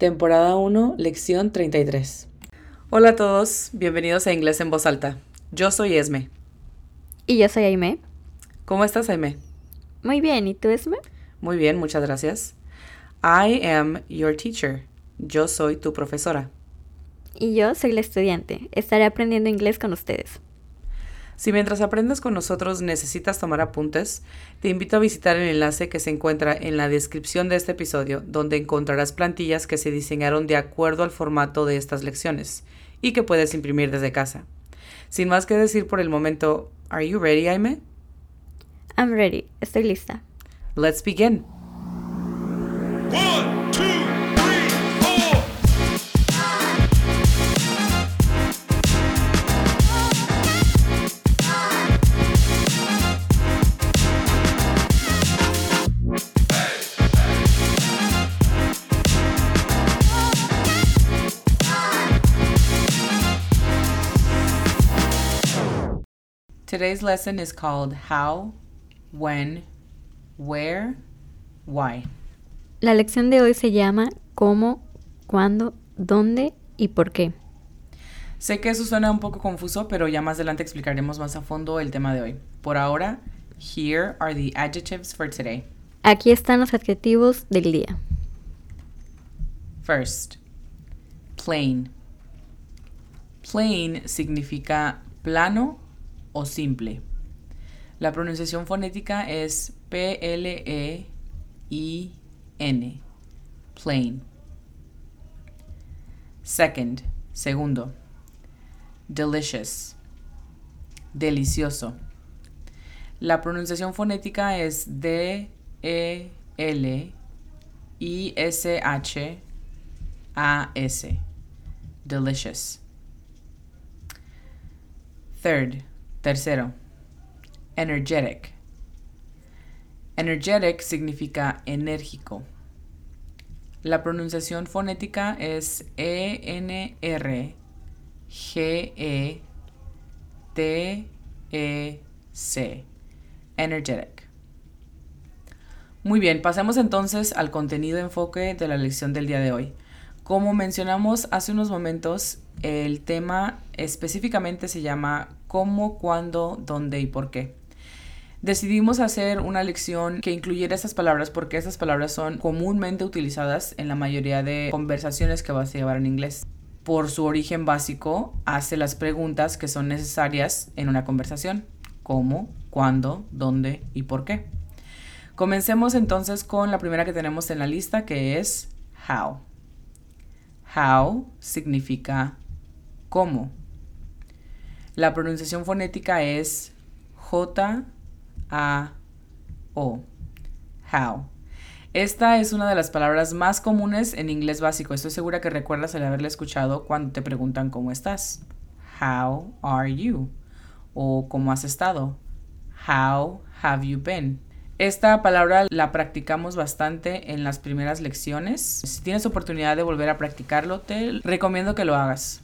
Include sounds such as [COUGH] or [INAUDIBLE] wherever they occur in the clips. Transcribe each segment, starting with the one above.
temporada 1, lección 33. Hola a todos, bienvenidos a Inglés en Voz Alta. Yo soy Esme. Y yo soy Aime. ¿Cómo estás, Aime? Muy bien, ¿y tú, Esme? Muy bien, muchas gracias. I am your teacher. Yo soy tu profesora. Y yo soy la estudiante. Estaré aprendiendo inglés con ustedes. Si mientras aprendes con nosotros necesitas tomar apuntes, te invito a visitar el enlace que se encuentra en la descripción de este episodio, donde encontrarás plantillas que se diseñaron de acuerdo al formato de estas lecciones y que puedes imprimir desde casa. Sin más que decir por el momento, ¿Are you ready, Aime? I'm ready. Estoy lista. Let's begin. Today's lesson is called How, When, Where, Why. La lección de hoy se llama cómo, cuándo, dónde y por qué. Sé que eso suena un poco confuso, pero ya más adelante explicaremos más a fondo el tema de hoy. Por ahora, here are the adjectives for today. Aquí están los adjetivos del día. First, plain. Plain significa plano o simple. La pronunciación fonética es P-L-E-I-N. Plain. Second, segundo. Delicious. Delicioso. La pronunciación fonética es D-E-L-I-S-H-A-S. Delicious. Third, tercero. Energetic. Energetic significa enérgico. La pronunciación fonética es E-N-R-G-E-T-E-C. Energetic. Muy bien, pasemos entonces al contenido enfoque de la lección del día de hoy. Como mencionamos hace unos momentos, el tema específicamente se llama cómo, cuándo, dónde y por qué. Decidimos hacer una lección que incluyera estas palabras porque estas palabras son comúnmente utilizadas en la mayoría de conversaciones que vas a llevar en inglés. Por su origen básico, hace las preguntas que son necesarias en una conversación. ¿Cómo? ¿Cuándo? ¿Dónde? ¿Y por qué? Comencemos entonces con la primera que tenemos en la lista que es how. How significa cómo. La pronunciación fonética es J A O. How. Esta es una de las palabras más comunes en inglés básico. Estoy segura que recuerdas el haberla escuchado cuando te preguntan cómo estás. How are you? O cómo has estado. How have you been? Esta palabra la practicamos bastante en las primeras lecciones. Si tienes oportunidad de volver a practicarlo, te recomiendo que lo hagas.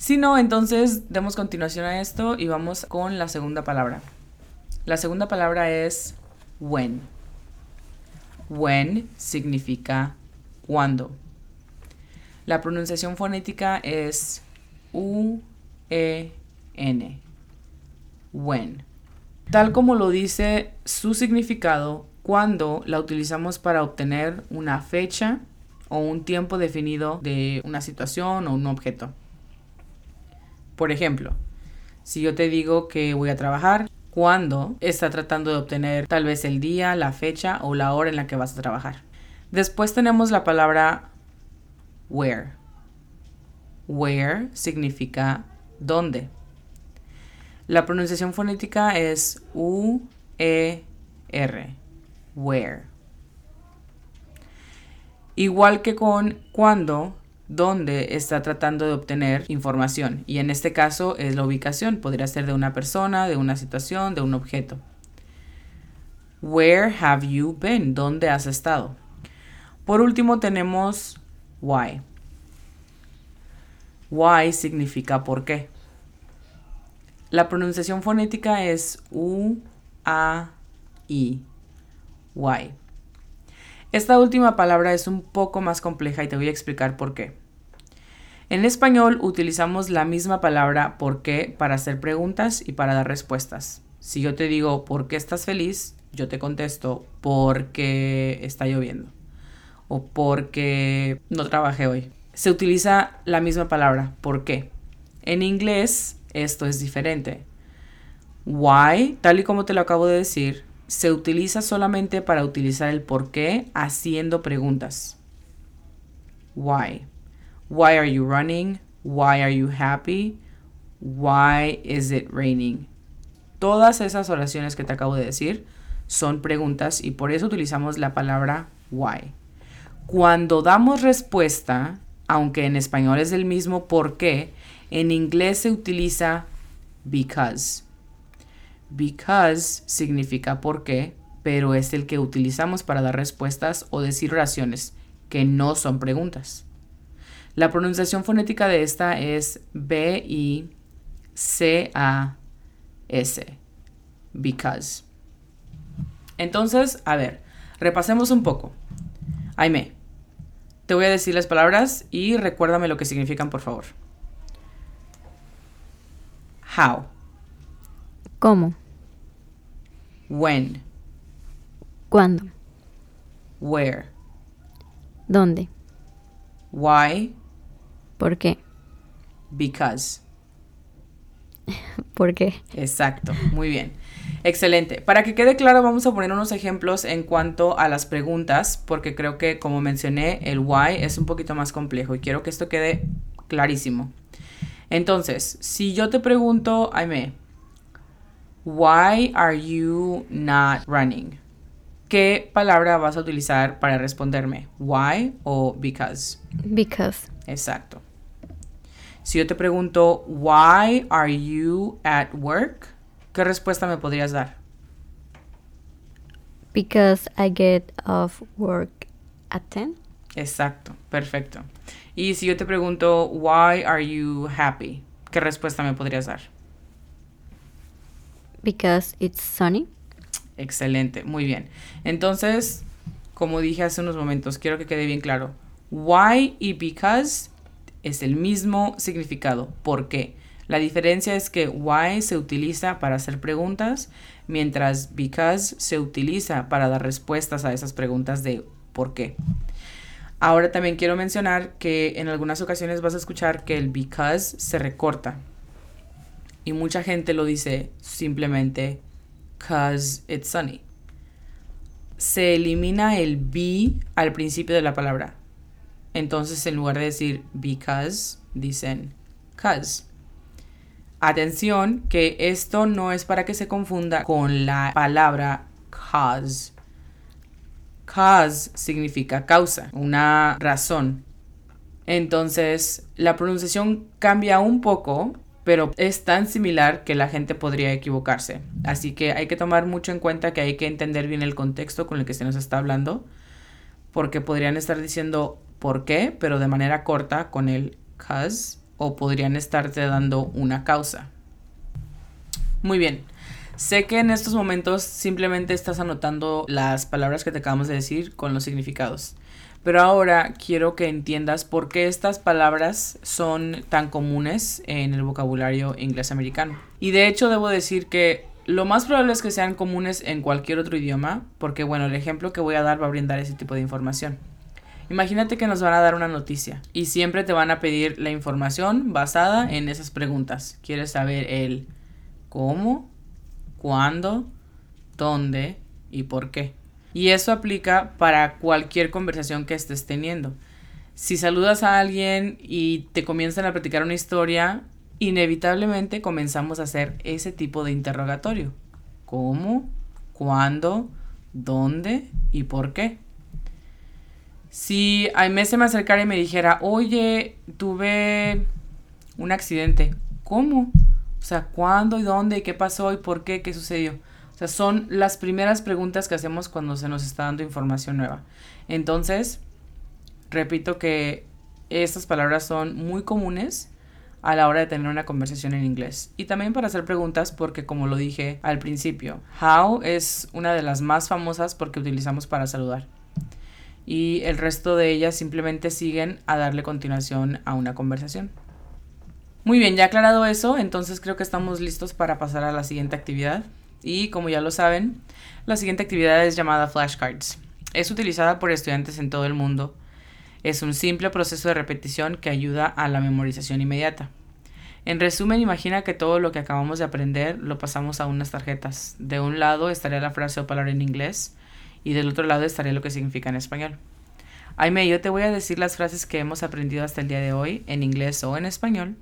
Si no, entonces demos continuación a esto y vamos con la segunda palabra. La segunda palabra es when. When significa cuando. La pronunciación fonética es U-E-N. When. Tal como lo dice su significado, cuando la utilizamos para obtener una fecha o un tiempo definido de una situación o un objeto. Por ejemplo, si yo te digo que voy a trabajar, ¿cuándo está tratando de obtener tal vez el día, la fecha o la hora en la que vas a trabajar? Después tenemos la palabra where. Where significa dónde. La pronunciación fonética es U-E-R. Where. Igual que con cuando, donde está tratando de obtener información. Y en este caso es la ubicación. Podría ser de una persona, de una situación, de un objeto. Where have you been? ¿Dónde has estado? Por último tenemos why. Why significa por qué. La pronunciación fonética es U, A, I. Why. Esta última palabra es un poco más compleja y te voy a explicar por qué. En español utilizamos la misma palabra por qué para hacer preguntas y para dar respuestas. Si yo te digo ¿por qué estás feliz? Yo te contesto porque está lloviendo o porque no trabajé hoy. Se utiliza la misma palabra ¿por qué? En inglés esto es diferente. Why, tal y como te lo acabo de decir, se utiliza solamente para utilizar el por qué haciendo preguntas. Why. Why are you running? Why are you happy? Why is it raining? Todas esas oraciones que te acabo de decir son preguntas y por eso utilizamos la palabra why. Cuando damos respuesta, aunque en español es el mismo por qué, en inglés se utiliza because. Because significa por qué, pero es el que utilizamos para dar respuestas o decir oraciones que no son preguntas. La pronunciación fonética de esta es B-I-C-A-S. Because. Entonces, a ver, repasemos un poco. Aime, te voy a decir las palabras y recuérdame lo que significan, por favor. How, ¿Cómo? when, ¿Cuándo? where, ¿Dónde? why, ¿Por qué? because. [LAUGHS] ¿Por qué? Exacto, muy bien. Excelente. Para que quede claro, vamos a poner unos ejemplos en cuanto a las preguntas, porque creo que, como mencioné, el why es un poquito más complejo y quiero que esto quede clarísimo. Entonces, si yo te pregunto, Aime, why are you not running? ¿Qué palabra vas a utilizar para responderme? ¿Why o because? Because. Exacto. Si yo te pregunto, why are you at work? ¿Qué respuesta me podrías dar? Because I get off work at 10. Exacto, perfecto. Y si yo te pregunto, why are you happy? ¿Qué respuesta me podrías dar? Because it's sunny. Excelente, muy bien. Entonces, como dije hace unos momentos, quiero que quede bien claro. Why y because es el mismo significado. ¿Por qué? La diferencia es que why se utiliza para hacer preguntas, mientras because se utiliza para dar respuestas a esas preguntas de por qué. Ahora también quiero mencionar que en algunas ocasiones vas a escuchar que el because se recorta. Y mucha gente lo dice simplemente cause it's sunny. Se elimina el be al principio de la palabra. Entonces, en lugar de decir because, dicen cause. Atención, que esto no es para que se confunda con la palabra cause. Cause significa causa, una razón. Entonces, la pronunciación cambia un poco, pero es tan similar que la gente podría equivocarse. Así que hay que tomar mucho en cuenta que hay que entender bien el contexto con el que se nos está hablando, porque podrían estar diciendo por qué, pero de manera corta con el cause, o podrían estarte dando una causa. Muy bien. Sé que en estos momentos simplemente estás anotando las palabras que te acabamos de decir con los significados. Pero ahora quiero que entiendas por qué estas palabras son tan comunes en el vocabulario inglés americano. Y de hecho debo decir que lo más probable es que sean comunes en cualquier otro idioma, porque bueno, el ejemplo que voy a dar va a brindar ese tipo de información. Imagínate que nos van a dar una noticia y siempre te van a pedir la información basada en esas preguntas. ¿Quieres saber el cómo, cuándo, dónde y por qué? Y eso aplica para cualquier conversación que estés teniendo. Si saludas a alguien y te comienzan a platicar una historia, inevitablemente comenzamos a hacer ese tipo de interrogatorio. ¿Cómo? ¿Cuándo? ¿Dónde? ¿Y por qué? Si a mí se me acercara y me dijera, oye, tuve un accidente, ¿cómo? O sea, ¿cuándo y dónde y qué pasó y por qué? ¿Qué sucedió? O sea, son las primeras preguntas que hacemos cuando se nos está dando información nueva. Entonces, repito que estas palabras son muy comunes a la hora de tener una conversación en inglés. Y también para hacer preguntas porque como lo dije al principio, how es una de las más famosas porque utilizamos para saludar. y el resto de ellas simplemente siguen a darle continuación a una conversación. Muy bien, ya aclarado eso, entonces creo que estamos listos para pasar a la siguiente actividad. Y como ya lo saben, la siguiente actividad es llamada flashcards. Es utilizada por estudiantes en todo el mundo. Es un simple proceso de repetición que ayuda a la memorización inmediata. En resumen, imagina que todo lo que acabamos de aprender lo pasamos a unas tarjetas. De un lado estaría la frase o palabra en inglés y del otro lado estaría lo que significa en español. Aime, yo te voy a decir las frases que hemos aprendido hasta el día de hoy en inglés o en español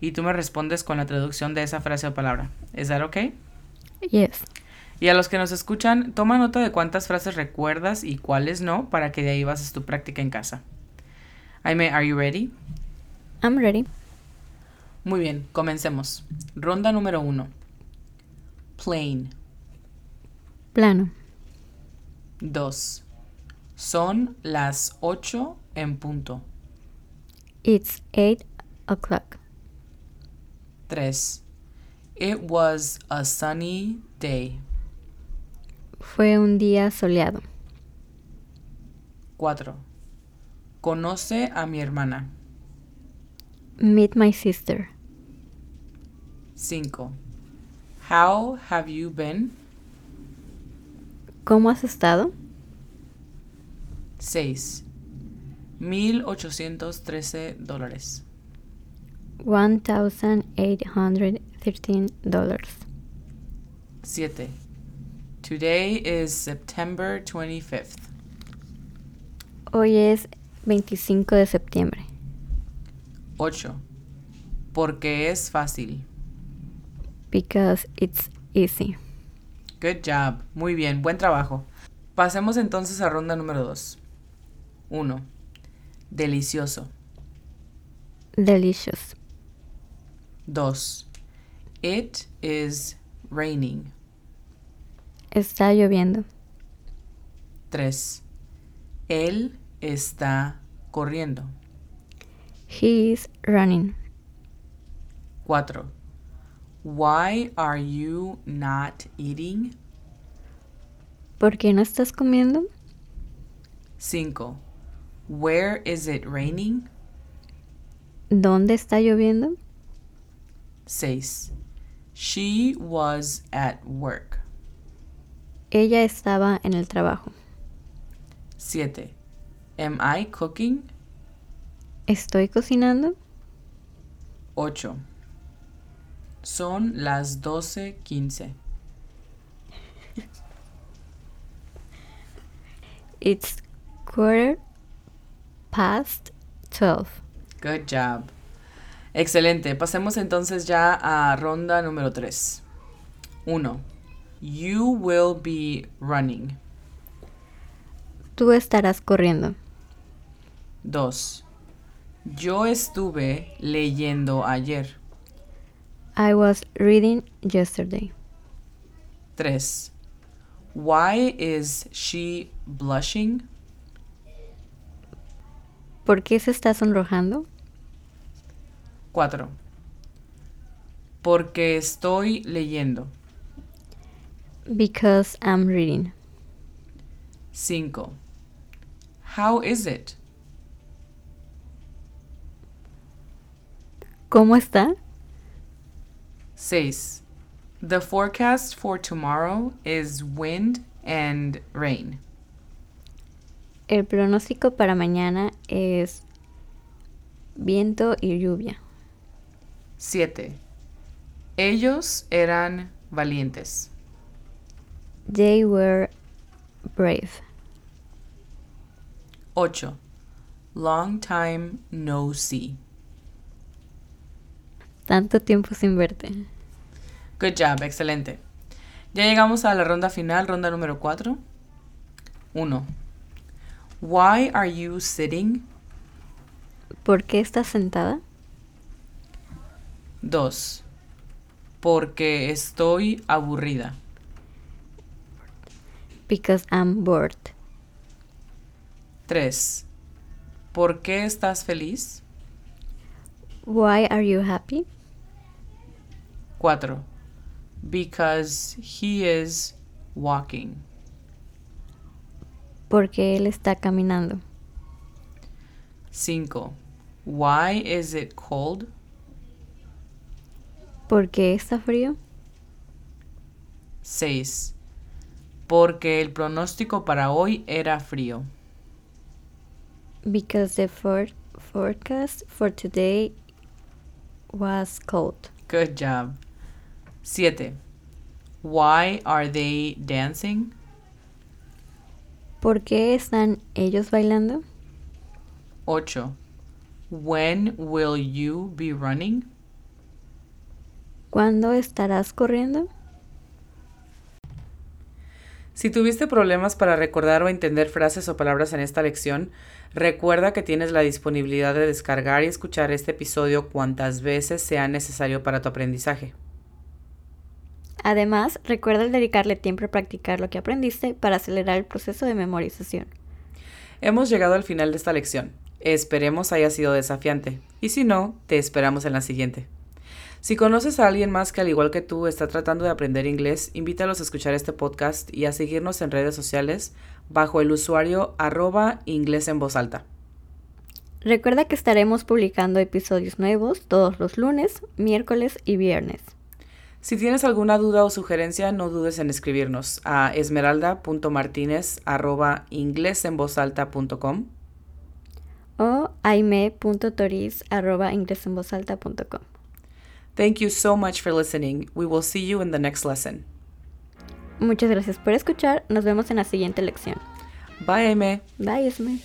y tú me respondes con la traducción de esa frase o palabra. ¿Es that okay? Yes. Y a los que nos escuchan, toma nota de cuántas frases recuerdas y cuáles no para que de ahí bases tu práctica en casa. Aime, are you ready? I'm ready. Muy bien, comencemos. Ronda número uno. Plain. Plano. 2. Son las 8 en punto. It's 8 o'clock. 3. It was a sunny day. Fue un día soleado. 4. Conoce a mi hermana. Meet my sister. 5. How have you been? ¿Cómo has estado? 6. 1813 dólares. $1,813. 7. Today is September 25th. Hoy es 25 de septiembre. 8. Porque es fácil. Because it's easy. Good job. Muy bien, buen trabajo. Pasemos entonces a ronda número 2. 1. Delicioso. Delicious. 2. It is raining. Está lloviendo. 3. Él está corriendo. He is running. 4. Why are you not eating? ¿Por qué no estás comiendo? 5. Where is it raining? ¿Dónde está lloviendo? 6. She was at work. Ella estaba en el trabajo. 7. Am I cooking? ¿Estoy cocinando? 8. Son las 12:15. It's quarter past 12. Good job. Excelente. Pasemos entonces ya a ronda número 3. 1. You will be running. Tú estarás corriendo. 2. Yo estuve leyendo ayer. I was reading yesterday. 3. Why is she blushing? ¿Por qué se está sonrojando? 4. Porque estoy leyendo. Because I'm reading. 5. How is it? ¿Cómo está? 6. The forecast for tomorrow is wind and rain. El pronóstico para mañana es viento y lluvia. 7. Ellos eran valientes. They were brave. 8. Long time no see. Tanto tiempo sin verte. Good job, excelente. Ya llegamos a la ronda final, ronda número 4. 1. Why are you sitting? ¿Por qué estás sentada? 2. Porque estoy aburrida. Because I'm bored. 3. ¿Por qué estás feliz? Why are you happy? 4. Because he is walking. Porque él está caminando. 5. Why is it cold? Porque está frío. 6. Porque el pronóstico para hoy era frío. Because the for- forecast for today was cold. Good job. 7. Why are they dancing? ¿Por qué están ellos bailando? 8. When will you be running? ¿Cuándo estarás corriendo? Si tuviste problemas para recordar o entender frases o palabras en esta lección, recuerda que tienes la disponibilidad de descargar y escuchar este episodio cuantas veces sea necesario para tu aprendizaje. Además, recuerda el dedicarle tiempo a practicar lo que aprendiste para acelerar el proceso de memorización. Hemos llegado al final de esta lección. Esperemos haya sido desafiante. Y si no, te esperamos en la siguiente. Si conoces a alguien más que al igual que tú está tratando de aprender inglés, invítalos a escuchar este podcast y a seguirnos en redes sociales bajo el usuario arroba inglés en voz alta. Recuerda que estaremos publicando episodios nuevos todos los lunes, miércoles y viernes. Si tienes alguna duda o sugerencia, no dudes en escribirnos a esmeralda.martinez arroba inglesenvozalta.com o aime.toris.inglesenvozalta.com. Thank you so much for listening. We will see you in the next lesson. Muchas gracias por escuchar. Nos vemos en la siguiente lección. Bye, Aime. Bye, Esme.